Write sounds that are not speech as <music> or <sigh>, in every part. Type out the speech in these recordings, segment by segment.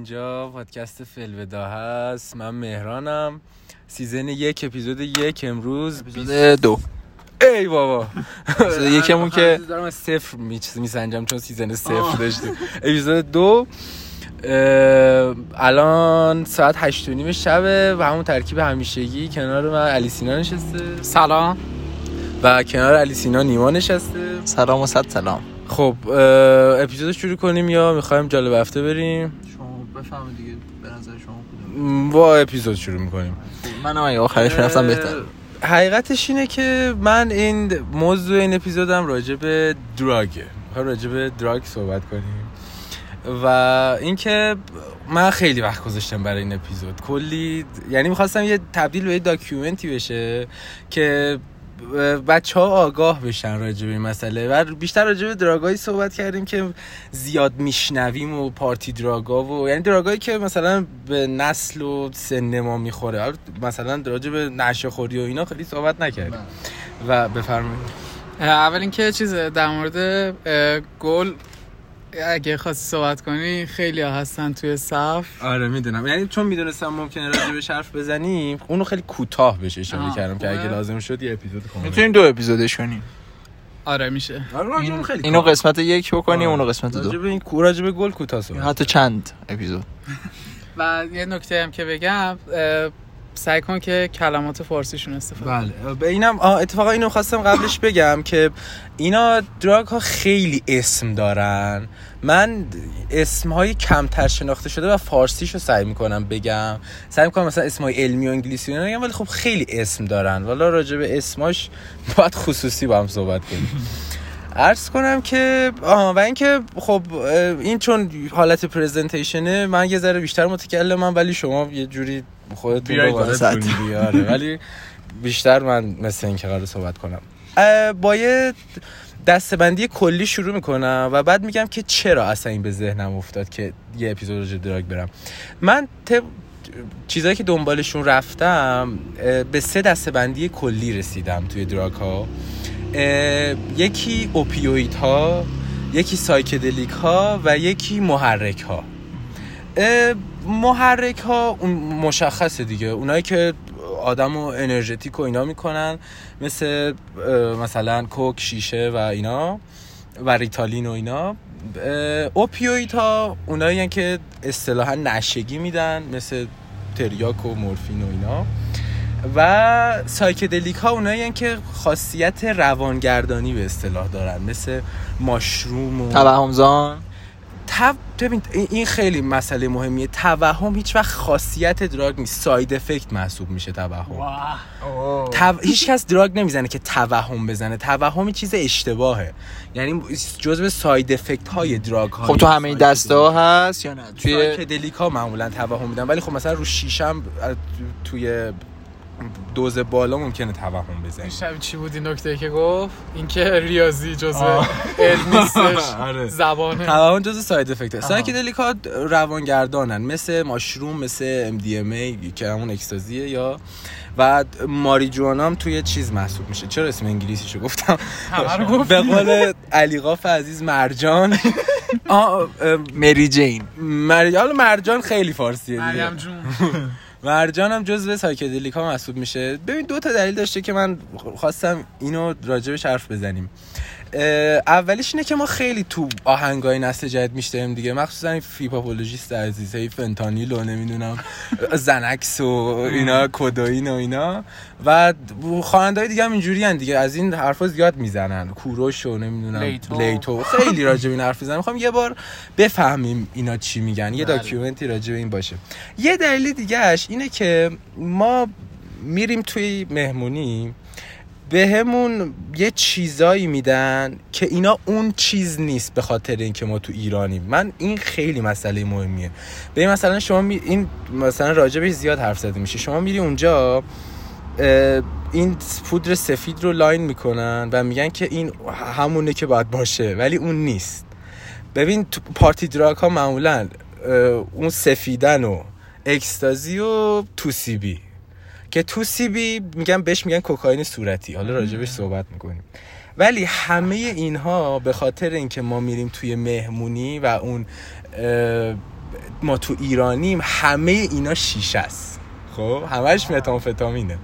اینجا پادکست فلودا هست. من مهرانم. season یک اپیزود یک امروز اپیزود دو. ای بابا. یکمون که دارم صفر میسنجم چون season صفر داشتیم اپیزود دو الان ساعت هشت و نیم شبه و همون ترکیب همیشگی. کنار من علی سینا نشسته. سلام. و کنار علی سینا نیما نشسته. سلام و صد سلام. خب اپیزود شروع کنیم یا می‌خوایم جالب هفته بریم؟ بفهمید دیگه به نظر شما با اپیزود شروع می‌کنیم. من هم آخرش رفتم بهتر. حقیقتش اینه که من این موضوع این اپیزودم راجع به دراگه. می‌خوام راجع به دراگ صحبت کنیم. و اینکه من خیلی وقت گذاشتم برای این اپیزود. کلی یعنی می‌خواستم یه تبدیل به یه داکیومنتی بشه که بچه ها آگاه بشن راجع به این مسئله. و بیشتر راجع به دراگایی صحبت کردیم که زیاد میشنویم و پارتی دراگا و یعنی دراگایی که مثلا به نسل و سن ما می‌خوره. مثلا راجع به نشه خوری و اینا خیلی صحبت نکردیم. و بفرمایید. اول اینکه چیز در مورد گل اگه خواستی صحبت کنی خیلی ها هستن توی صف. آره می‌دونم. یعنی چون می‌دونستم ممکنه راجع به حرف بزنیم اونو خیلی کوتاه بشه اشاره کردم که اگه لازم شد یه اپیزود کنیم. می‌تونیم دو اپیزودش کنیم آره میشه. این خیلی اینو قسمت یک بکنیم اونو قسمت دو. راجع به این به گل کوتاه حتی چند اپیزود. <laughs> و یه نکته هم که بگم سعی کن که کلمات فارسیشون استفاده بله. به اینم اتفاقا اینو خواستم قبلش بگم که اینا دراگ ها خیلی اسم دارن. من اسم های کمتر شناخته شده و فارسیشو سعی می‌کنم بگم. سعی می‌کنم مثلا اسم های علمی و انگلیسی بگم ولی خب خیلی اسم دارن. والا راجع به اسماش باید خصوصی با هم صحبت کنیم. عرض کنم که آها و اینکه خب این چون حالت پرزنتیشنه من یه ذره بیشتر متکلمم ولی شما یه جوری خودتون رو آره ولی بیشتر من مثل این که قرار صحبت کنم. با یه دستبندی کلی شروع می‌کنم و بعد میگم که چرا اصلا این به ذهنم افتاد که یه اپیزود راجع drug برم. من طبق چیزایی که دنبالشون رفتم به سه دستبندی کلی رسیدم توی drug ها یکی opiate ها یکی psychedelic ها و یکی محرک ها محرک ها اون مشخصه دیگه. اونایی که آدم و energetic و اینا می‌کنن مثل مثلا coke شیشه و اینا و ریتالین و اینا opiate ها اونایی که اصطلاحا نشئگی میدن مثل تریاک و مورفین و اینا. و psychedelic ها اونایی که خاصیت روانگردانی به اصطلاح دارن مثل mushroom و توهمزان. تو... ببین این خیلی مسئله مهمیه. توهم هیچ وقت خاصیت drug نیست. side effect محسوب میشه توهم. تو... هیچ کس drug نمی‌زنه که توهم بزنه. توهم چیز اشتباهه. یعنی جزء side effect های drug ها خب تو همه این دسته ها هست یا نه؟ توی psychedelic ها معمولا توهم میدن ولی خب مثلا رو شیشم توی دوز بالا ممکنه توهم بزنی. شب چی بود؟ این نکته که گفت؟ اینکه ریاضی جزء علم نیستش. <laughs> آره. زبانه. توهم جزء side effect psychedelic ا روانگردانن. مثل mushroom مثل MDMA که همون اکستازیه یا و ماریجوانا هم توی چیز محسوب میشه. چرا اسم انگلیسیشو گفتم؟ <laughs> به قول علیقاف عزیز مرجان. <laughs> Mary Jane. مری حالا مرجان خیلی فارسیه دیگه. مریم جون. مرجان هم جزو psychedelic ها محسوب میشه. ببین دو تا دلیل داشته که من خواستم اینو راجبش حرف بزنیم. اولیش اینه که ما خیلی تو آهنگای نسل جدید می‌شنویم دیگه. مخصوصا این هیپ‌هاپولوژیست عزیز هی فنتانیل و نمی‌دونم زنکس و اینا کدئین و اینا. و خواننده دیگه هم اینجورین دیگه. از این حرفا زیاد می‌زنن. کوروش و نمی‌دونم لیتو, لیتو. خیلی راجب این حرف می‌زنن. می‌خوام یه بار بفهمیم اینا چی میگن. یه document ی راجب این باشه. یه دلیل دیگهش اینه که ما میریم توی مهمونی. بهمون یه چیزایی میدن که اینا اون چیز نیست به خاطر اینکه ما تو ایرانیم. من این خیلی مسئله مهمیه. به مثلا شما می این مثلا راجبش زیاد حرف زده میشه. شما میری اونجا این پودر سفید رو line می‌کنن و میگن که این همونه که باید باشه ولی اون نیست. ببین تو party drug ها معمولا اون سفیدن و اکستازی و توسیبی که تو سی بی میگن بهش میگن کوکائین صورتی. حالا راجبش صحبت می‌کنیم. ولی همه اینها به خاطر اینکه ما میریم توی مهمونی و اون ما تو ایرانیم همه اینا شیشه است. خب؟ همش متامفتامینه.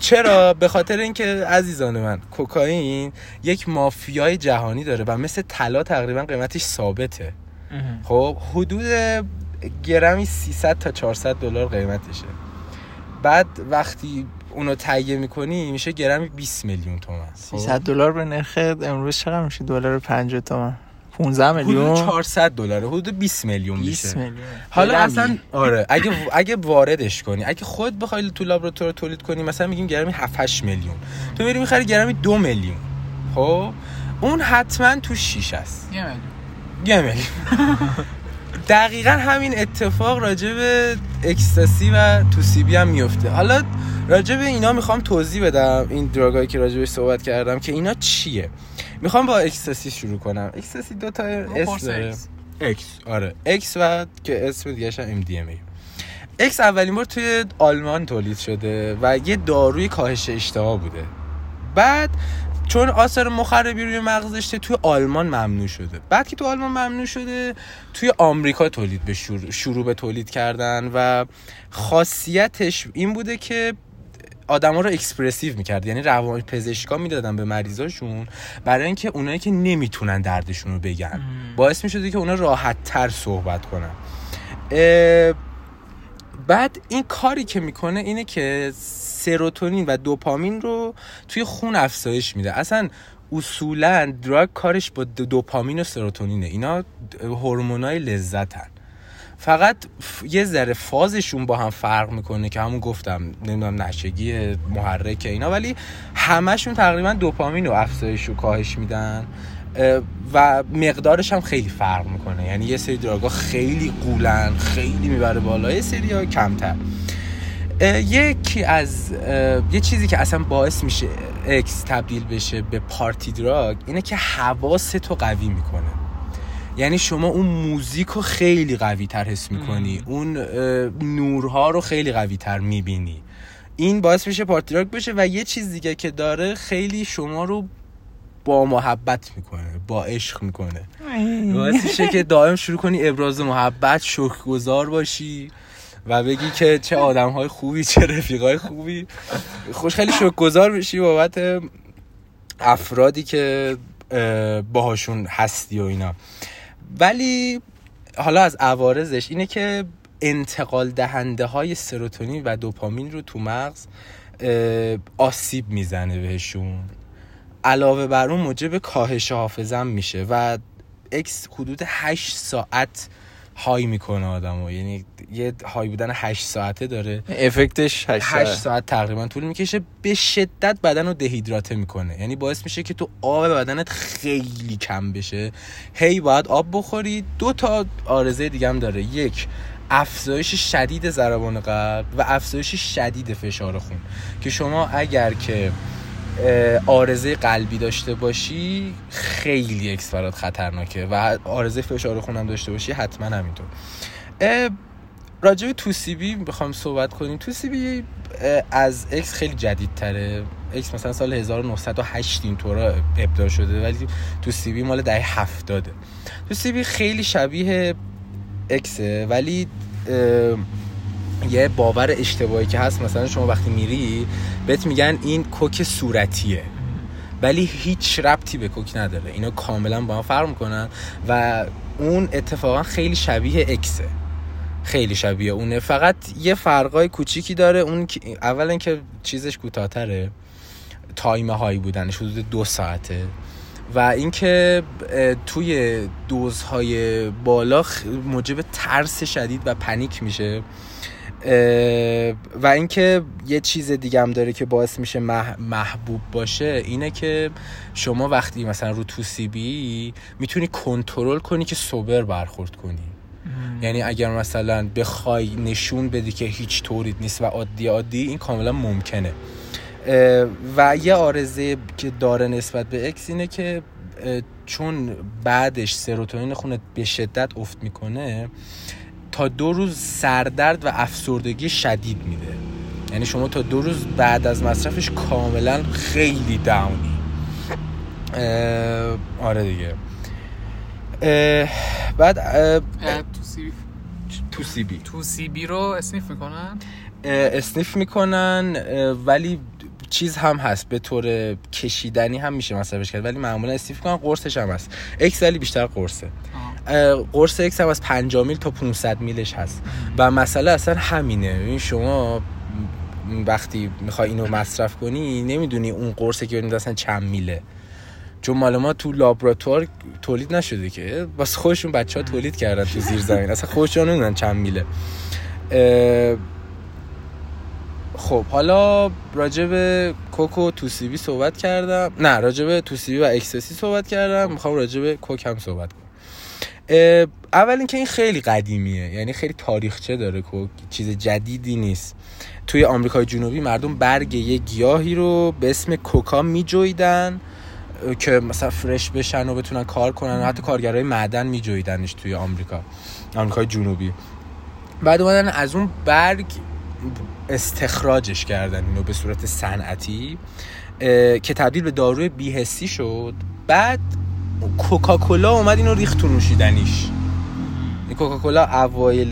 چرا؟ به خاطر اینکه عزیزان من کوکائین یک مافیای جهانی داره و مثل طلا تقریبا قیمتش ثابته. خب؟ حدود گرمی 300 تا 400 دلار قیمتشه. بعد وقتی اونو تهیه می‌کنی میشه گرمی 20 میلیون تومن. خب؟ 300 دلار به نرخ امروز چقدر میشه؟ دلار 50 تومن. 15 حدود میلیون؟ 400 دلاره. حدود 20 میلیون 20 میشه. میلیون. حالا. اصلا آره. اگه اگه واردش کنی اگه خود بخوای تو لابراتوار تولید کنی مثلا میگیم گرمی 7 8 میلیون. تو میری می‌خری گرمی 2 میلیون. خب؟ اون حتما تو شیش است. یه میلیون. یه میلیون. دقیقا همین اتفاق راجع به اکستاسی و توسیبی هم میفته. حالا راجع به اینا می‌خوام توضیح بدم این دراگایی که راجع بهش صحبت کردم که اینا چیه. می‌خوام با اکستاسی شروع کنم. اکستاسی دو تا اسم داره. اکس. اکس آره. اکس و که اسم دیگه هم MDMA اکس اولین بار توی آلمان تولید شده و یه داروی کاهش اشتها بوده. بعد چون آثار مخربی روی مغز داشته توی آلمان ممنوع شده. بعد که تو آلمان ممنوع شده توی آمریکا تولید به شروع, شروع به تولید کردن و خاصیتش این بوده که آدما رو اکسپرسیو می‌کرد. یعنی روان پزشکا می‌دادن به مریضاشون برای اینکه اونایی که نمی‌تونن دردشون رو بگن. باعث می‌شده که اونا راحت تر صحبت کنن. بعد این کاری که می‌کنه اینه که سروتونین و دوپامین رو توی خون افزایش میده. اصلا اصولا دراگ کارش با دو- دوپامین و سروتونینه. اینا هورمونای لذتن. فقط یه ذره فازشون با هم فرق می‌کنه که همون گفتم نمی‌دونم نشگی محرک اینا. ولی همشون تقریبا دوپامین رو افزایش و کاهش میدن. و مقدارش هم خیلی فرق می‌کنه. یعنی یه سری دراگا خیلی قولن خیلی می‌بره بالا یه سری ها کمتر. یکی از یه چیزی که اصلا باعث میشه اکس تبدیل بشه به پارتی دراگ اینه که حواس تو قوی می‌کنه. یعنی شما اون موزیک رو خیلی قوی تر حس می‌کنی اون نورها رو خیلی قوی تر می‌بینی. این باعث میشه پارتی دراگ بشه و یه چیز دیگه که داره خیلی شما رو با محبت می‌کنه با عشق می‌کنه. باعث میشه که دائم شروع کنی ابراز محبت شکرگزار باشی و بگی که چه آدم های خوبی چه رفیق های خوبی. خوش خیلی شکرگزار بشی بابت افرادی که اه، باهاشون هستی و اینا. ولی حالا از عوارضش اینه که انتقال دهنده های سروتونین و دوپامین رو تو مغز آسیب می‌زنه بهشون. علاوه بر اون موجب کاهش حافظم میشه و اکس حدود 8 ساعت های می‌کنه آدمو. یعنی یه های بودن 8 ساعته داره. افکتش 8 8 ساعت تقریبا طول می‌کشه. به شدت بدن رو دهیدراته می‌کنه. یعنی باعث میشه که تو آب بدنت خیلی کم بشه. هی باید آب بخوری. دو تا عارضه دیگه هم داره. یک افزایش شدید ضربان قلب و افزایش شدید فشار خون. که شما اگر که عارضه قلبی داشته باشی خیلی اکس برات خطرناکه و عارضه فشار خون هم داشته باشی حتما همینطور. راجع به توسیبی بخوام صحبت کنیم. توسیبی از اکس خیلی جدید تره اکس مثلا سال 1908 اینطورا ابداع شده ولی توسیبی مال دهه 70 توسیبی خیلی شبیه اکسه ولی یه باور اشتباهی که هست مثلا شما وقتی میری بهت میگن این کوک صورتیه. ولی هیچ ربطی به کوک نداره. اینا کاملا با هم فرق می‌کنن و اون اتفاقا خیلی شبیه اکسه خیلی شبیه اونه. فقط یه فرقای کوچیکی داره. اون اولا که چیزش کوتاه‌تره. تایم هایی بودنش حدود دو ساعته. و اینکه توی دوزهای بالا موجب ترس شدید و پنیک میشه. و اینکه یه چیز دیگه هم داره که باعث میشه مح- محبوب باشه اینه که شما وقتی مثلا رو توسیبی می‌تونی کنترل کنی که سوبر برخورد کنی. یعنی اگر مثلا بخوای نشون بدی که هیچ طورید نیست و عادی عادی این کاملا ممکنه. و یه عارضه که داره نسبت به اکس اینه که چون بعدش سروتونین خونت به شدت افت می‌کنه تا دو روز سردرد و افسردگی شدید میده. یعنی شما تا دو روز بعد از مصرفش کاملا خیلی down ی. اه، آره دیگه. اه، بعد اه، تو سی تو سی بی. تو سی بی رو sniff می‌کنن؟ sniff می‌کنن ولی چیز هم هست به طور کشیدنی هم میشه مصرفش کرد ولی معمولا sniff می‌کنن قرصش هم هست. اکس ولی بیشتر قرصه. قرص اکس هم از 50 میل تا 500 میلش هست. و مسئله اصلا همینه. این شما وقتی می‌خوای اینو مصرف کنی نمی‌دونی اون قرصه که ببینید اصلا چند میله. چون مال ما تو لابراتوار تولید نشده که. واسه خودشون بچه ها تولید کردن تو زیر زمین. اصلا خودشون نمی‌دونن چند میله. خب حالا راجع به کوکو توسیبی صحبت کردم. نه راجع به توسیبی و اکسسی صحبت کردم. می‌خوام راجع به کوک هم صحبت کنم. اول اینکه این خیلی قدیمیه یعنی خیلی تاریخچه داره کوک چیز جدیدی نیست. توی آمریکای جنوبی مردم برگ یه گیاهی رو به اسم کوکا میجویدن که مثلا فرش بشن و بتونن کار کنن و حتی کارگرای معدن میجویدنش توی آمریکا آمریکای جنوبی. بعد اومدن از اون برگ استخراجش کردن اینو به صورت صنعتی که تبدیل به داروی بیهسی شد. بعد کوکاکولا اومد اینو ریخت تو نوشیدنیش. این کوکاکولا اوایل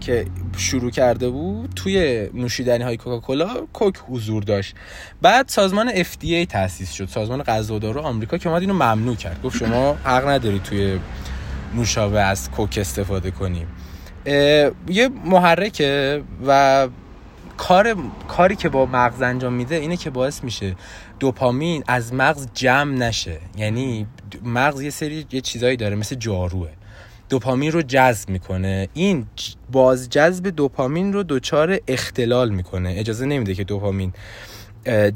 که شروع کرده بود توی نوشیدنی های کوکاکولا کوک حضور داشت. بعد سازمان FDA تأسیس شد. سازمان غذا و دارو آمریکا که اومد اینو ممنوع کرد. گفت شما حق نداری توی نوشابه از کوک استفاده کنی. اه، یه محرکه و کار کاری که با مغز انجام میده اینه که باعث میشه دوپامین از مغز جمع نشه. یعنی مغز یه سری یه چیزایی داره مثل جاروه. دوپامین رو جذب می‌کنه. این باز جذب دوپامین رو دچار اختلال می‌کنه. اجازه نمیده که دوپامین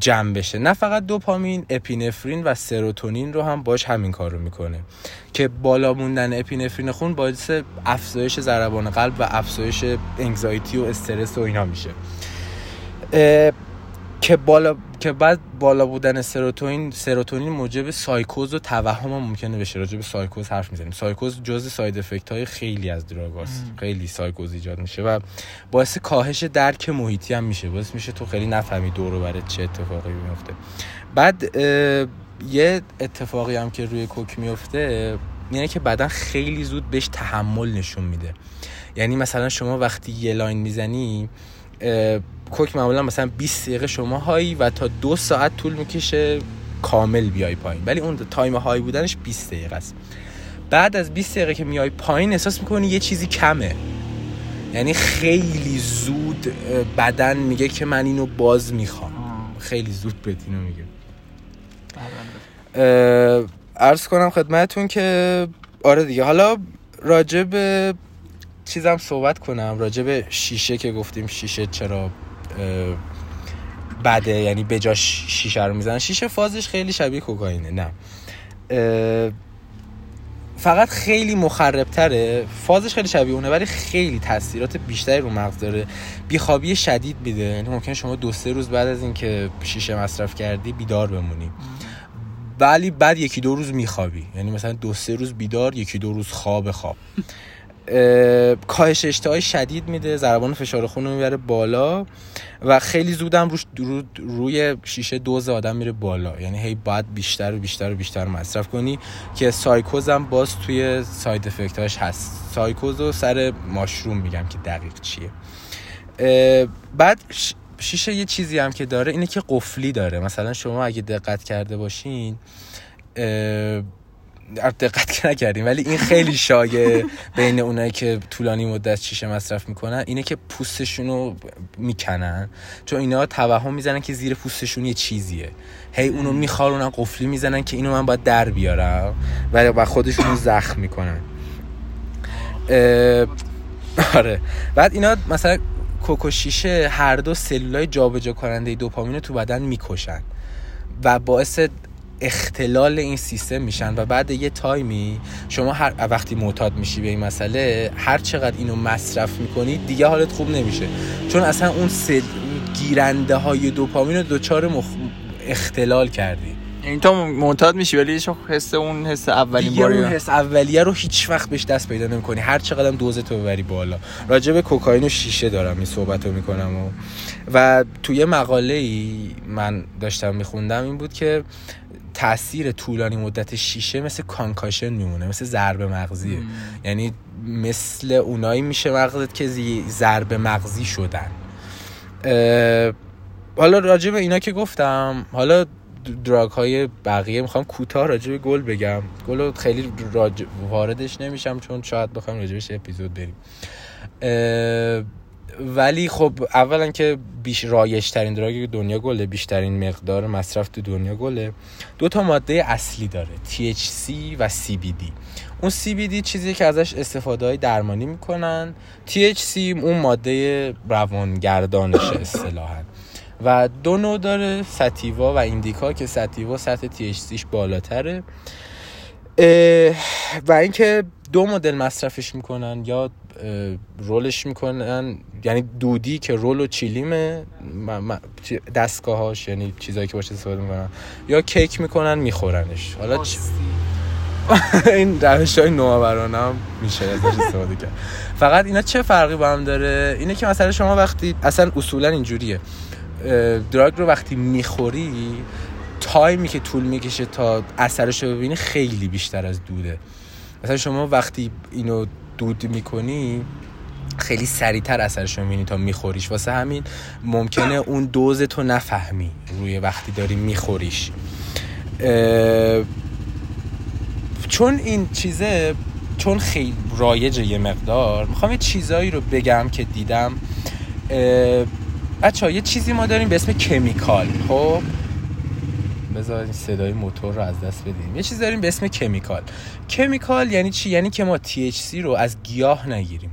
جمع بشه. نه فقط دوپامین اپینفرین و سروتونین رو هم باش همین کار رو می‌کنه. که بالا موندن اپینفرین خون باعث افزایش ضربان قلب و افزایش anxiety و استرس و اینا میشه. که بالا که بعد بالا بودن سروتونین سروتونین موجب سایکوز و توهم هم ممکنه بشه. راجع به سایکوز حرف می‌زنیم. سایکوز جزء side effect های خیلی از drug هاست خیلی سایکوز ایجاد میشه و باعث کاهش درک محیطی هم میشه. باعث میشه تو خیلی نفهمی دور و برت چه اتفاقی میفته بعد یه اتفاقی هم که روی coke میفته اینه که بدن خیلی زود بهش تحمل نشون میده. یعنی مثلا شما وقتی یه line می‌زنی coke معمولا مثلا 20 دقیقه شما high ی و تا دو ساعت طول می‌کشه کامل بیای پایین. ولی اون time high بودنش 20 دقیقه است. بعد از 20 دقیقه که میای پایین احساس می‌کنی یه چیزی کمه. یعنی خیلی زود بدن میگه که من اینو باز می‌خوام. خیلی زود بهت اینو میگه. اه، عرض کنم خدمتون که آره دیگه. حالا راجع به چیزم صحبت کنم. راجع به شیشه که گفتیم شیشه چرا بده یعنی به جاش شیشه رو می‌زنن. شیشه فازش خیلی شبیه کوکائینه نه. فقط خیلی مخربتره. فازش خیلی شبیه اونه ولی خیلی تاثیرات بیشتری رو مغز داره. بیخوابی شدید میده. یعنی ممکنه شما دو سه روز بعد از اینکه شیشه مصرف کردی بیدار بمونی. ولی بعد یکی دو روز میخوابی. یعنی مثلا دو سه روز بیدار یکی دو روز خواب خواب. کاهش اشتهای شدید میده ضربان فشار خون رو می‌بره بالا و خیلی زودم روش رو روی شیشه دوز آدم میره بالا. یعنی هی باید بیشتر و بیشتر و بیشتر مصرف کنی که سایکوز هم باز توی side effect اش هست. سایکوز رو سر mushroom م میگم که دقیق چیه. بعد شیشه یه چیزی هم که داره اینه که قفلی داره. مثلا شما اگه دقت کرده باشین دقت که نکردیم. ولی این خیلی شایع بین اونایی که طولانی مدت شیشه مصرف می‌کنن اینه که پوستشون رو می‌کنن. چون اینا توهم می‌زنن که زیر پوستشون یه چیزیه. هی اونو میخارونن قفلی می‌زنن که اینو من باید در بیارم و و خودشون رو زخم می‌کنن. اه، آره. بعد اینا مثلا کوکو شیشه هر دو سلولای جابجا کننده دوپامین رو تو بدن می‌کشن و باعث اختلال این سیستم میشن و بعد یه تایمی شما هر وقتی معتاد میشی به این مسئله هر چقدر اینو مصرف می‌کنی دیگه حالت خوب نمیشه. چون اصلا اون سل... گیرنده های دوپامین رو دچار مخ... اختلال کردی. این تو معتاد میشی ولی هیچ حس اون حس اولین دیگه اون باری حس اولیه رو هیچ وقت بهش دست پیدا نمی‌کنی. هر چقدر دوزتو ببری بالا. راجع به کوکائین و شیشه دارم این صحبت رو می‌کنم و و توی مقاله ای من داشتم میخوندم این بود که تاثیر طولانی مدت شیشه مثل کانکاشن میمونه مثل ضربه مغزیه یعنی مثل اونایی میشه مغزت که ضربه مغزی شدن. حالا راجع به اینا که گفتم حالا دراگ های بقیه می‌خوام کوتاه راجع به گل بگم. گل خیلی راج... واردش نمیشم چون شاید بخوایم راجبش اپیزود بریم. ولی خب اولا که بیش رایج ترین دراگ دنیا گله بیشترین مقدار مصرف تو دنیا گله. دو تا ماده اصلی داره THC و CBD اون CBD چیزی که ازش استفاده های درمانی می‌کنن. THC اون ماده روانگردانشه اصطلاحا. و دو نوع داره ستیوا و ایندیکا که ستیوا سطح THCش بالاتره. و اینکه دو مدل مصرفش می‌کنن یا رولش می‌کنن. یعنی دودی که رول و چیلیمه دستگاهاش یعنی چیزایی که باشه استفاده می‌کنن. یا کیک می‌کنن میخورنش. حالا چ... <laughs> این روش های نوآورانه هم میشه ازش استفاده کرد. فقط اینا چه فرقی با هم داره؟ اینه که مثلا شما وقتی اصلا اصولا اینجوریه. دراگ رو وقتی می‌خوری تایمی که طول می‌کشه تا اثرش رو ببینی خیلی بیشتر از دوده. مثلا شما وقتی اینو دود می‌کنی خیلی سریعتر اثرش رو می‌بینی تا میخوریش. واسه همین ممکنه اون دوز تو نفهمی روی وقتی داری میخوریش. چون این چیزه چون خیلی رایجه یه مقدار می‌خوام یه چیزایی رو بگم که دیدم. بچه یه چیزی ما داریم به اسم کمیکال خب؟ بذار این صدای موتور رو از دست بدیم. یه چیز داریم به اسم کمیکال کمیکال یعنی چی؟ یعنی که ما THC رو از گیاه نگیریم.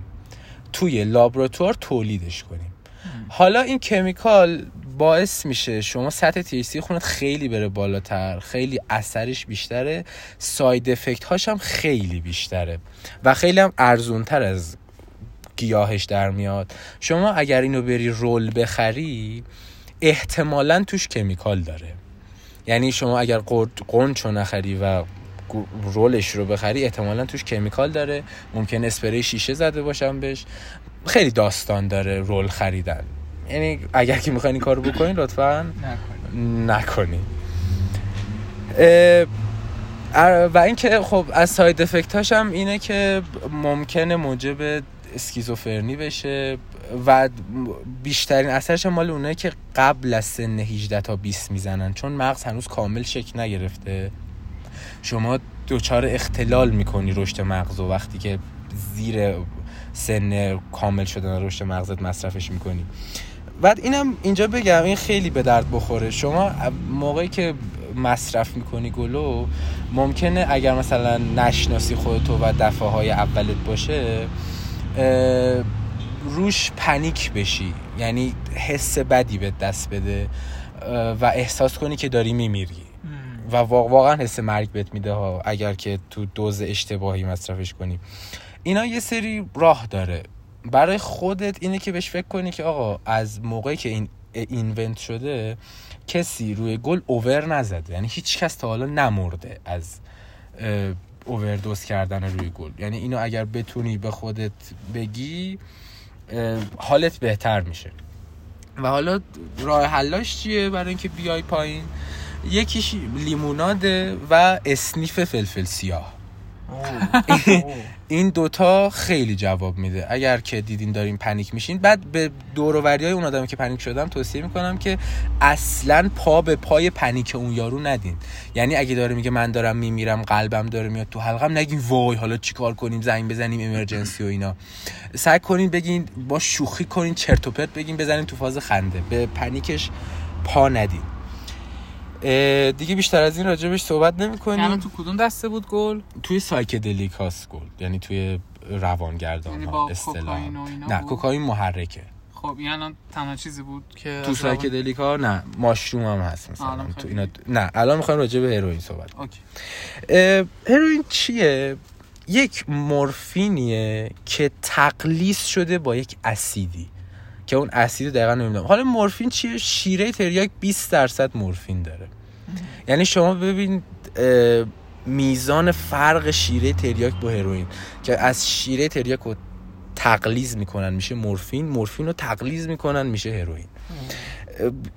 توی لابراتوار تولیدش کنیم. حالا این کمیکال باعث میشه شما سطح THC خونت خیلی بره بالاتر خیلی اثرش بیشتره. ساید افکت هاش هم خیلی بیشتره و خیلی هم ارزونتر از گیاهش در میاد. شما اگر اینو بری رول بخری احتمالا توش کمیکال داره. یعنی شما اگر قنچ رو نخری و رولش رو بخری احتمالا توش کمیکال داره. ممکن اسپری شیشه زده باشم بهش. خیلی داستان داره رول خریدن. یعنی اگر که می‌خواین این کارو بکنین لطفا نکنین. و اینکه خب از ساید افکت هم اینه که ممکنه موجب اسکیزوفرنی بشه. و بیشترین اثرش مال اونایی که قبل از سن 18 تا 20 می‌زنن. چون مغز هنوز کامل شکل نگرفته. شما دچار اختلال می‌کنی رشد مغز و وقتی که زیر سن کامل شدن رشد مغزت مصرفش می‌کنی. بعد اینم اینجا بگم این خیلی به درد بخوره. شما موقعی که مصرف می‌کنی گلو ممکنه اگر مثلا نشناسی خودتو و دفعه های اولت باشه روش پنیک بشی. یعنی حس بدی به دست بده و احساس کنی که داری میمیری. و واقعا حس مرگ بهت میده ها اگر که تو دوز اشتباهی مصرفش کنی. اینا یه سری راه داره. برای خودت اینه که بهش فکر کنی که آقا از موقعی که این اینونت شده کسی روی گل اوور نزده. یعنی هیچ کس تا حالا نمرده از اووردوز کردن روی گل. یعنی اینو اگر بتونی به خودت بگی حالت بهتر میشه. و حالا راه حلاش چیه برای اینکه بیای پایین؟ یکیش لیموناده و اسنیف فلفل سیاه. <laughs> این دوتا خیلی جواب میده. اگر که دیدین دارین پنیک میشین بعد به دوروری های اون آدمی که پنیک شدم توصیه می‌کنم که اصلا پا به پای panic اون یارو ندین. یعنی اگه داره میگه من دارم میمیرم قلبم داره میاد تو حلقم نگین وای حالا چیکار کنیم زنگ بزنیم emergency و اینا. سعی کنین بگین با شوخی کنین چرت و پرت بگین بزنین تو فاز خنده. به panic ش پا ندین. دیگه بیشتر از این راجبش صحبت نمی کنیم یعنی تو کدوم دسته بود گل؟ توی psychedelic هاست گل. یعنی توی روانگردان یعنی ها اصطلاح نه کوکائین محرکه. خب این الان تنها چیزی بود که تو psychedelic ها نه mushroom هم هست مثلا. تو اینا نه الان می‌خوایم راجع به هروئین صحبت اوکی. هروئین چیه؟ یک مورفینیه که تغلیظ شده با یک اسیدی. که اون اسید دقیقا نمی‌دونم. حالا مورفین چیه؟ شیره تریاک 20 درصد مورفین داره. یعنی شما ببین میزان فرق شیره تریاک با هروئین که از شیره تریاک رو تقلیز می‌کنن میشه مورفین مورفین رو تقلیز می‌کنن میشه هروئین.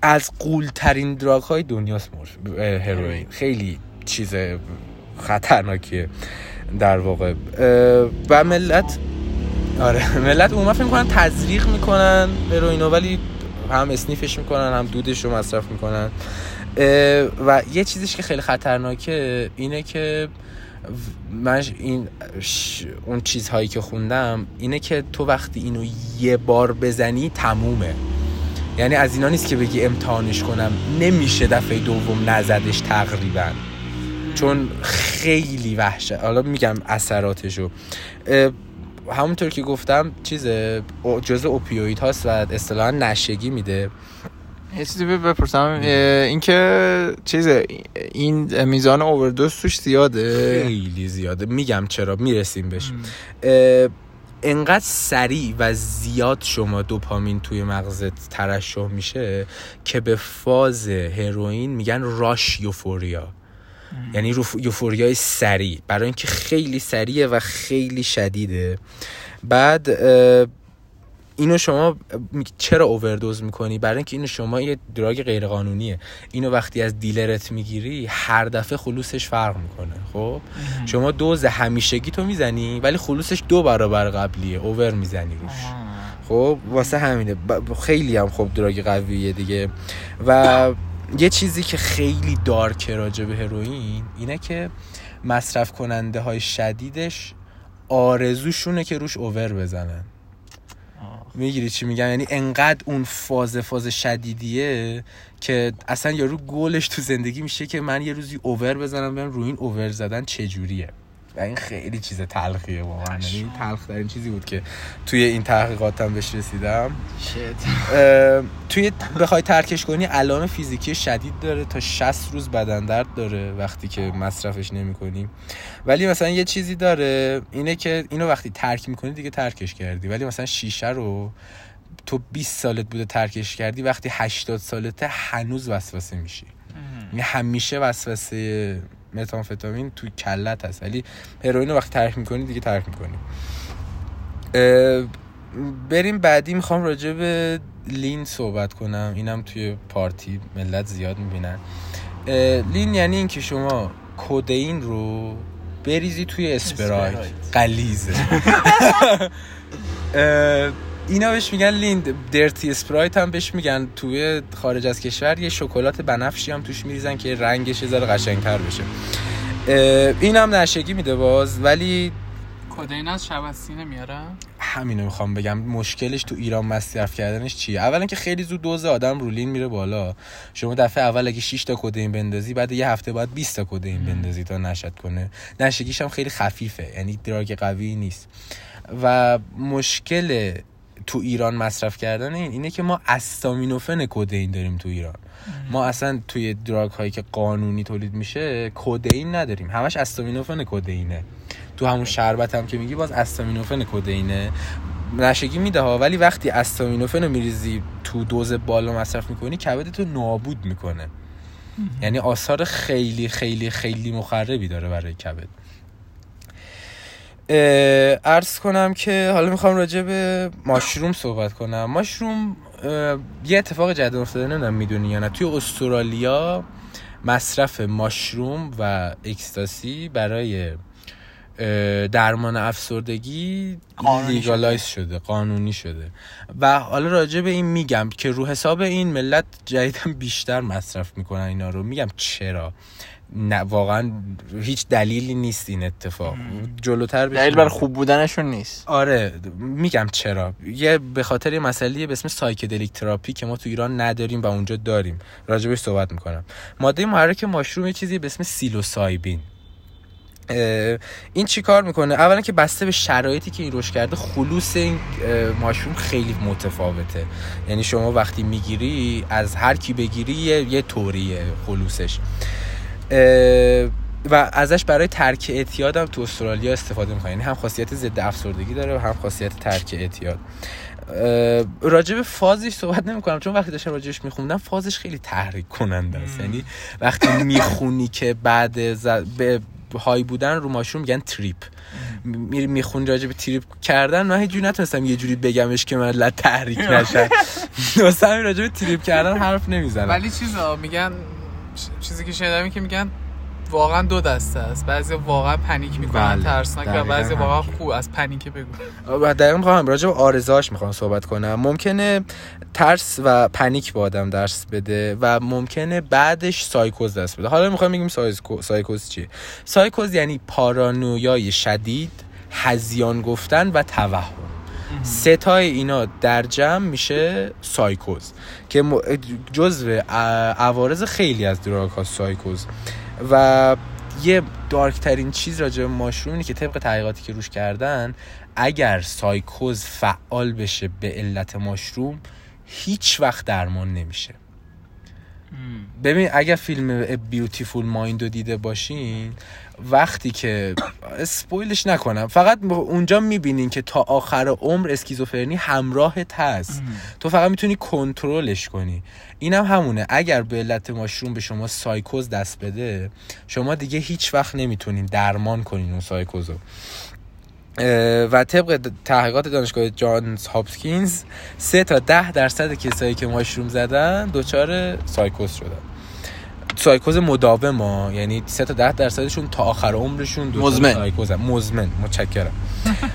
از قولترین دراگ های دنیاست هروئین. خیلی چیز خطرناکیه در واقع. و ملت آره. ملت عموما فکر می‌کنن تزریق می‌کنن هروئینو ولی هم اسنیفش می‌کنن هم دودش رو مصرف می‌کنن. و یه چیزیش که خیلی خطرناکه اینه که من این اون چیزهایی که خوندم اینه که تو وقتی اینو یه بار بزنی تمومه. یعنی از اینا نیست که بگی امتحانش کنم. نمیشه دفعه دوم نزدش تقریبا. چون خیلی وحشه. حالا میگم اثراتشو. همونطور که گفتم چیز جزء اوپیوید هاست و اصطلاحا نشگی میده. یه چیزی بپرسم اینکه چیز این میزان اووردوز توش زیاده؟ خیلی زیاده. میگم چرا؟ می‌رسیم بهش. انقدر سریع و زیاد شما دوپامین توی مغزت ترشح میشه که به فاز هروئین میگن راش یوفوریا یعنی یوفوریای سریع. برای اینکه خیلی سریعه و خیلی شدیده. بعد اینو شما چرا اووردوز می‌کنی؟ برای اینکه اینو شما یه دراگ غیر قانونیه اینو وقتی از دیلرت می‌گیری هر دفعه خلوصش فرق می‌کنه. خب؟ شما دوز همیشگی تو می‌زنی ولی خلوصش دو برابر قبلیه. اوور می‌زنی روش. خب؟ واسه همینه. خیلی هم خب دراگ قویه دیگه. و یه چیزی که خیلی دارکه راجع به هروئین اینه که مصرف کننده های شدیدش آرزوشونه که روش اوور بزنن. می‌گیری چی میگم؟ یعنی انقدر اون فاز فاز شدیدیه که اصلا یارو گلش تو زندگی میشه که من یه روزی اوور بزنم ببینم روی این اوور زدن چجوریه. و این خیلی چیز تلخیه واقعا یعنی تلخ ترین چیزی بود که توی این تحقیقاتم بهش رسیدم. توی بخوای ترکش کنی علائم فیزیکی شدید داره تا 60 روز بدن درد داره وقتی که مصرفش نمی کنی. ولی مثلا یه چیزی داره اینه که اینو وقتی ترک می‌کنی دیگه ترکش کردی. ولی مثلا شیشه رو تو 20 سالت بوده ترکش کردی وقتی 80 سالته هنوز وسوسه میشی. یعنی همیشه وسوسه متامفتامین تو کلت هست. ولی هروئین رو وقتی ترک می‌کنی دیگه ترک می‌کنی. بریم بعدی می‌خوام راجع به lean صحبت کنم. اینم توی پارتی ملت زیاد می‌بینن. lean یعنی اینکه شما کودین رو بریزی توی Sprite. قلیزه <laughs> اینا بهش میگن لیند درتی اسپرایت هم بهش میگن. توی خارج از کشور یه شکلات بنفشی هم توش میریزن که رنگش یه ذره قشنگتر بشه. این هم نشگی میده باز ولی کدین از شب از سینه میارن همینو می‌خوام بگم. مشکلش تو ایران مصرف کردنش چیه؟ اولا که خیلی زود دوز آدم رولین میره بالا. شما دفعه اول اگه 6 تا کدین بندازی بعد یه هفته باید 20 تا کدین بندازی تا نشد کنه. نشگیش هم خیلی خفیفه یعنی دراگ قوی نیست. و مشکل تو ایران مصرف کردن این اینه که ما استامینوفن کدین داریم تو ایران. ما اصلا توی دراگ هایی که قانونی تولید میشه کدین نداریم. همش استامینوفن کدینه تو همون شربت هم که میگی باز استامینوفن کدینه نشگی میده ها ولی وقتی استامینوفن رو میریزی تو دوز بالا مصرف می‌کنی کبدتو نابود می‌کنه. یعنی آثار خیلی خیلی خیلی مخربی داره برای کبد. عرض کنم که حالا می‌خوام راجع به ماشروم صحبت کنم. ماشروم یه اتفاق جدید افتاده نمی‌دونم می‌دونی یا نه. توی استرالیا مصرف ماشروم و اکستاسی برای درمان افسردگی لیگالایز شده. قانونی شده. و حالا راجع به این میگم که رو حساب این ملت جدیدم بیشتر مصرف می‌کنن اینا رو. میگم چرا؟ نه واقعا هیچ دلیلی نیست این اتفاق. جلوتر. دلیل بر خوب بودنشون نیست. آره میگم چرا؟ یه به خاطر یه مسئله به اسم psychedelic therapy که ما تو ایران نداریم و اونجا داریم. راجبش صحبت می‌کنم. ماده محرک mushroom یه چیزی به اسم psilocybin. این چی کار می‌کنه؟ اولا که بسته به شرایطی که این رشد کرده خلوص این mushroom خیلی متفاوته. یعنی شما وقتی می‌گیری از هر کی بگیری یه, یه طوریه خلوصش. و ازش برای ترک اعتیاد هم تو استرالیا استفاده می‌کنه. یعنی هم خاصیت ضد افسردگی داره و هم خاصیت ترک اعتیاد. به فازش صحبت نمی کنم چون وقتی داشتم راجعش میخوندم فازش خیلی تحریک کننده است یعنی وقتی می‌خونی که بعد ز... به high بودن رو mushroom میگن trip. میری می‌خونی راجع به trip کردن من هیچ نتونستم یه جوری بگمش که من تحریک نشم. <laughs> همین راجع به trip کردن حرف نمی‌زنم. ولی چیزا میگن چیزی که شنیدم که میگن واقعا دو دسته است. بعضی واقعا panic می‌کنن بله، ترسناک و بعضی واقعا. خوب. از panic بگو. و دقیقا می‌خوام راجع به عوارضش می‌خوام صحبت کنم. ممکنه ترس و panic به آدم درس بده و ممکنه بعدش سایکوز دست بده. حالا می‌خوام بگیم سایکو- سایکوز چیه سایکوز یعنی پارانویای شدید هذیان گفتن و توهم. سه تای اینا در جمع میشه سایکوز که ا- عوارض خیلی از دراگ ها سایکوز. و یه دارک ترین چیز راجع به ماشروم اینه که طبق تحقیقاتی که روش کردن اگر سایکوز فعال بشه به علت ماشروم هیچ وقت درمان نمیشه. ببین اگر فیلم بیوتیفول مایند رو دیده باشین وقتی که اسپویلش نکنم. فقط اونجا می‌بینین که تا آخر عمر اسکیزوفرنی همراهت هست تو فقط می‌تونی کنترلش کنی. اینم همونه. اگر به علت mushroom به شما سایکوز دست بده شما دیگه هیچ وقت نمی‌تونین درمان کنین اون سایکوزو. و طبق تحقیقات دانشگاه جانز هاپکینز سه تا ده درصد کسایی که mushroom زدن دچار سایکوز شدن. سایکوز مداوم ها یعنی سه تا ده درصدشون تا آخر عمرشون دچار مزمن. سایکوزن. مزمن متشکرم.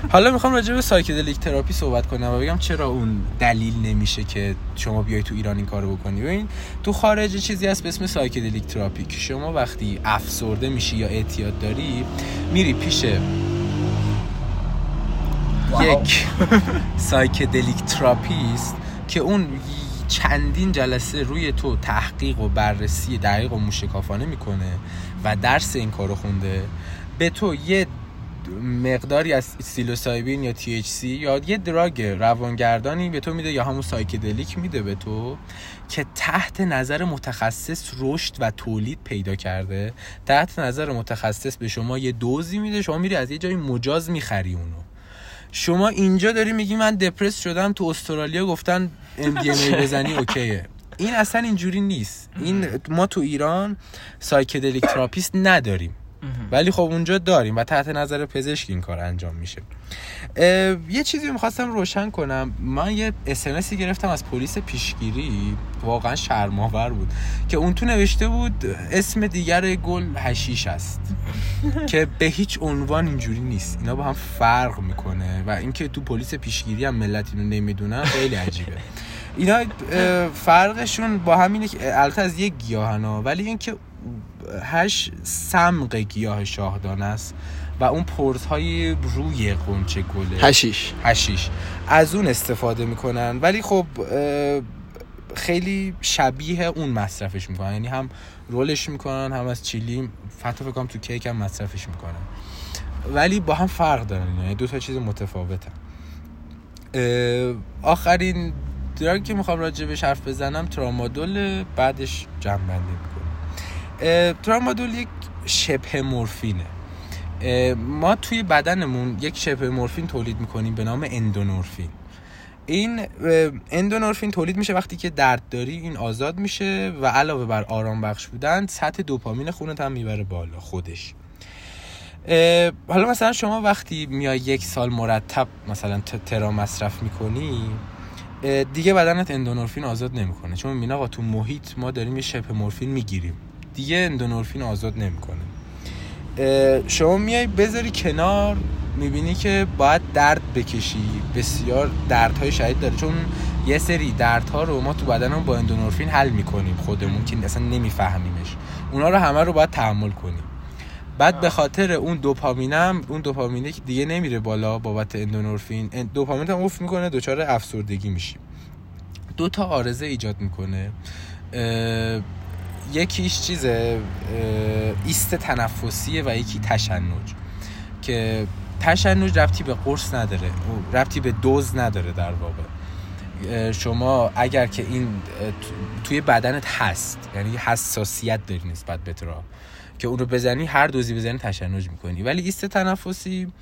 حالا می‌خوام راجع به psychedelic therapy صحبت کنم و بگم چرا اون دلیل نمیشه که شما بیای تو ایران این کارو بکنی. ببین تو خارج چیزی هست به اسم psychedelic therapy که شما وقتی افسرده میشی یا اعتیاد داری میری پیش یک psychedelic therapist که اون چندین جلسه روی تو تحقیق و بررسی دقیق و موشکافانه می‌کنه و درس این کارو خونده. به تو یه مقداری از سیلوسایبین یا THC یا یه دراگ روانگردانی به تو میده یا همون سایکدلیک میده به تو که تحت نظر متخصص رشد و تولید پیدا کرده. تحت نظر متخصص به شما یه دوزی میده شما میری از یه جایی مجاز می‌خری اونو. شما اینجا داری میگی من دپرس شدم تو استرالیا گفتن MDMA بزنی اوکیه. این اصلا اینجوری نیست. این ما تو ایران psychedelic therapist نداریم. ولی خب اونجا داریم و تحت نظر پزشک این کار انجام میشه. یه چیزی رو می‌خواستم روشن کنم. من یه اسمسی گرفتم از پلیس پیشگیری. واقعا شرم‌آور بود. که اون تو نوشته بود اسم دیگر گل هشیش است. <laughs> که به هیچ عنوان اینجوری نیست. اینا با هم فرق می‌کنه. و اینکه تو پلیس پیشگیری هم ملت اینو نمی‌دونن خیلی عجیبه. اینا فرقشون با هم اینه که البته از یک گیاهن ولی اینکه هش سمق گیاه شاهدان است. و اون پرزهای روی غنچه گله. هشیش. هشیش. از اون استفاده می‌کنن. ولی خب خیلی شبیه اون مصرفش می‌کنن. یعنی هم رولش می‌کنن هم از چیلی. حتی فکر کنم تو کیک هم مصرفش می‌کنن. ولی با هم فرق دارن. یعنی دو تا چیز متفاوتن. آخرین دراگی که می‌خوام راجع بهش حرف بزنم ترامادول بعدش جمع بندی می‌کنم ترامادول یک شبه مورفینه. ما توی بدنمون یک شبه مورفین تولید می‌کنیم به نام اندونورفین. این اندونورفین تولید میشه وقتی که درد داری این آزاد میشه و علاوه بر آرام بخش بودن سطح دوپامین خونت هم می‌بره بالا خودش. حالا مثلا شما وقتی میای یک سال مرتب مثلا ترا مصرف می‌کنی دیگه بدنت اندونورفین آزاد نمی‌کنه. چون می‌بینی آقا تو محیط ما داریم یه شبه مورفین می‌گیریم. دیگه اندونورفین آزاد نمی‌کنه. شما میای بذاری کنار می‌بینی که باید درد بکشی. بسیار دردهای شدید داره. چون یه سری دردها رو ما تو بدنمون با اندونورفین حل می‌کنیم خودمون که اصلا نمیفهمیمش. اونا رو همه رو باید تحمل کنیم. بعد به خاطر اون دوپامینم اون دوپامینه که دیگه نمیره بالا بابت اندونورفین ان- دوپامین هم افت می‌کنه دچار افسردگی میشی دو تا آرزه ایجاد می‌کنه. یکیش چیزه ایست تنفسیه و یکی تشنج. که تشنج ربطی به قرص نداره او ربطی به دوز نداره در واقع. شما اگر که این توی بدنت هست یعنی حساسیت داری نسبت به ترا که اون رو بزنی هر دوزی بزنی تشنج می‌کنی. ولی ایست تنفسی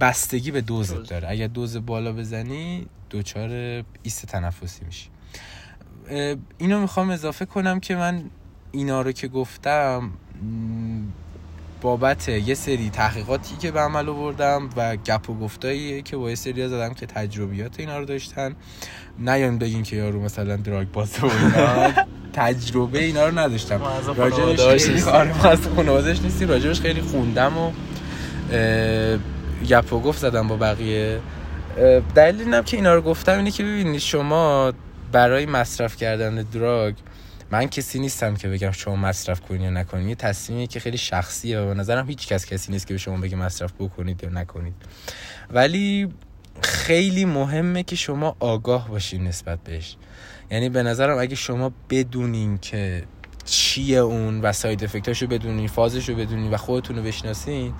بستگی به دوزت دوز. داره. اگر دوز بالا بزنی دچار ایست تنفسی میشی. اینو می‌خوام اضافه کنم که من اینا رو که گفتم بابت یه سری تحقیقاتی که به عمل آوردم و گپ و گفتایی که با یه سری زدم که تجربیات اینا رو داشتن. نیان بگین که یارو مثلا دراگ بازه و اینا. تجربه اینا رو نداشتم. راجبش خیلی نیستیم. <laughs> آره راجبش خیلی خوندم و گپ و گفت زدم با بقیه. دلیل اینم که اینا رو گفتم اینه که ببینید شما برای مصرف کردن دراگ من کسی نیستم که بگم شما مصرف کنید یا نکنید یه تصمیمی که خیلی شخصیه و به نظرم هیچ کس کسی نیست که به شما بگه مصرف بکنید یا نکنید. ولی خیلی مهمه که شما آگاه باشین نسبت بهش. یعنی به نظرم اگه شما بدونین که چیه اون و ساید افکتاشو بدونین فازشو بدونین و خودتون رو بشناسین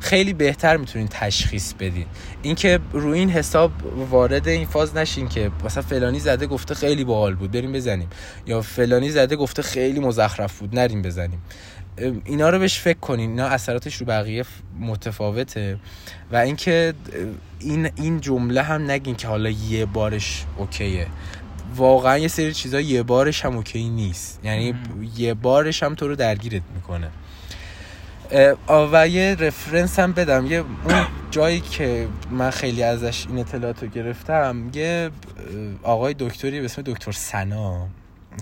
خیلی بهتر می‌تونین تشخیص بدین. اینکه روی این حساب وارد این فاز نشین که مثلا فلانی زده گفته خیلی باحال بود بریم بزنیم. یا فلانی زده گفته خیلی مزخرف بود نریم بزنیم. اینا رو بهش فکر کنین. اینا اثراتش رو بقیه متفاوته. و اینکه این این جمله هم نگین که حالا یه بارش اوکیه. واقعا یه سری چیزا یه بارش هم اوکی نیست. یعنی یه بارش هم تو رو درگیرت می‌کنه. و یه رفرنس هم بدم. یه اون جایی که من خیلی ازش این اطلاعات رو گرفتم یه آقای دکتری به اسم دکتر سنا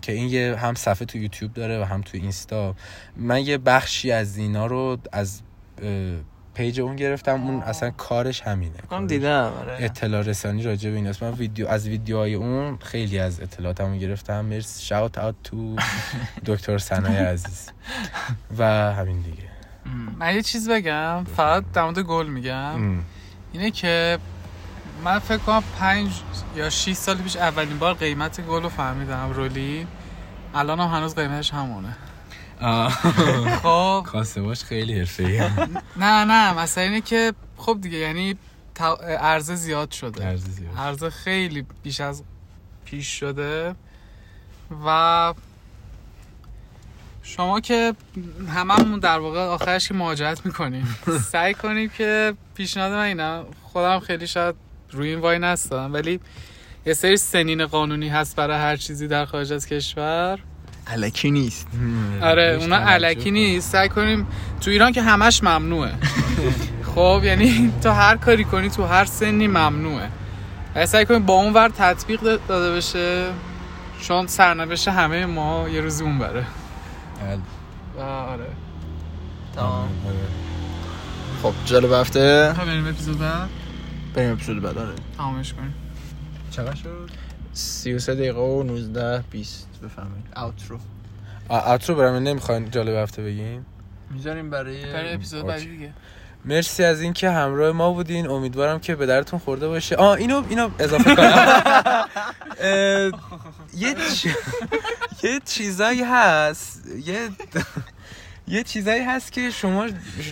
که این یه هم صفحه تو یوتیوب داره و هم تو اینستا. من یه بخشی از اینا رو از پیج اون گرفتم اون اصلا کارش همینه. کنم دیدم آره. اطلاع رسانی راجع به ایناست. من ویدیو از ویدیوهای اون خیلی از اطلاعاتمو گرفتم. مرسی. شاوت اوت تو دکتر سنای عزیز. و همین دیگه. من یه چیز بگم. فقط در مورد گل میگم. اینه که من فکر کنم پنج یا 6 سال پیش اولین بار قیمت گل رو فهمیدم رولی الان هم هنوز قیمتش همونه. خب. کاسه باش خیلی حرفه‌ای. نه نه مثلا اینه که خب دیگه یعنی عرضه زیاد شده. ارزی زیاد. عرضه خیلی بیش از پیش شده و شما که هممون در واقع آخرش که مهاجرت می‌کنیم <laughs> سعی کنیم که پیشنهاد من اینه. خودم خیلی شاید روی این وای نستم ولی یه سری سنین قانونی هست برای هر چیزی در خارج از کشور. الکی نیست. آره اونا علکی. نیست. سعی کنیم تو ایران که همش ممنوعه. <laughs> خب یعنی تو هر کاری کنی تو هر سنی ممنوعه. سعی کنیم با اون ور تطبیق داده بشه چون سرنوشت همه ما یه روزی اون بره بله. آره. تمام آره. خب جالب هفته. تا بریم اپیزود بعد. بریم اپیزود بعد آره. تمامش کنیم. چقدر شد؟ 33 دقیقه و 19 20 بفهمید اوترو اترو برام نمی‌خواین جالب هفته بگیم می‌ذاریم برای برای اپیزود. بعدی دیگه. مرسی از اینکه همراه ما بودین. امیدوارم که به درتون خورده باشه. آه اینو اینو اضافه کنم. <laughs> یه <laughs> یه چیزایی هست. یه یه چیزایی هست که شما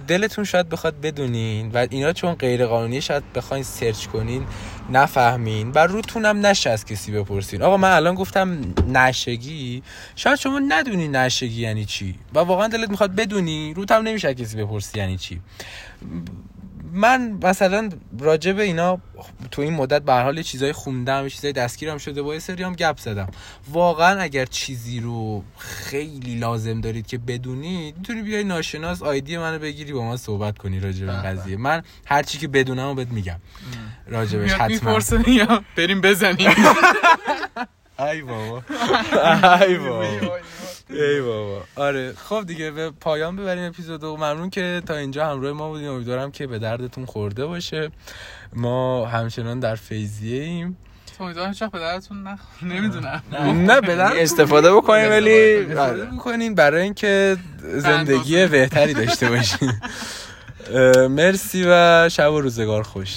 دلتون شاید بخواد بدونین و اینا چون غیر قانونی شاید بخواین سرچ کنین نفهمین و روتون هم نشه از کسی بپرسین. آقا من الان گفتم نشگی. شاید شما ندونی نشگی یعنی چی و واقعا دلت می‌خواد بدونی روت هم نمیشه کسی بپرسی یعنی چی. من مثلا راجع به اینا تو این مدت به حال چیزای خوندم چیزای دستگیرم شده با یه سری هم گپ زدم. واقعا اگر چیزی رو خیلی لازم دارید که بدونید می‌تونی بیای ناشناس آیدی منو بگیری با ما صحبت کنی راجع به این قضیه. من هر چی که بدونم رو بهت میگم. راجبش میاد حتما. بریم بزنیم. <laughs> ای بابا. <laughs> ای بابا. ای بابا. آره. خب دیگه به پایان ببریم اپیزودو ممنون که تا اینجا همراه ما بودیم امیدوارم که به دردتون خورده باشه. ما همچنان در فیزیه ایم. امیدوارم هیچ وقت به نخور نمی‌دونم. نه. به درد استفاده بکنیم ولی استفاده می‌کنین برای اینکه زندگی بهتری داشته باشین اه، مرسی و شب و روزگار خوش.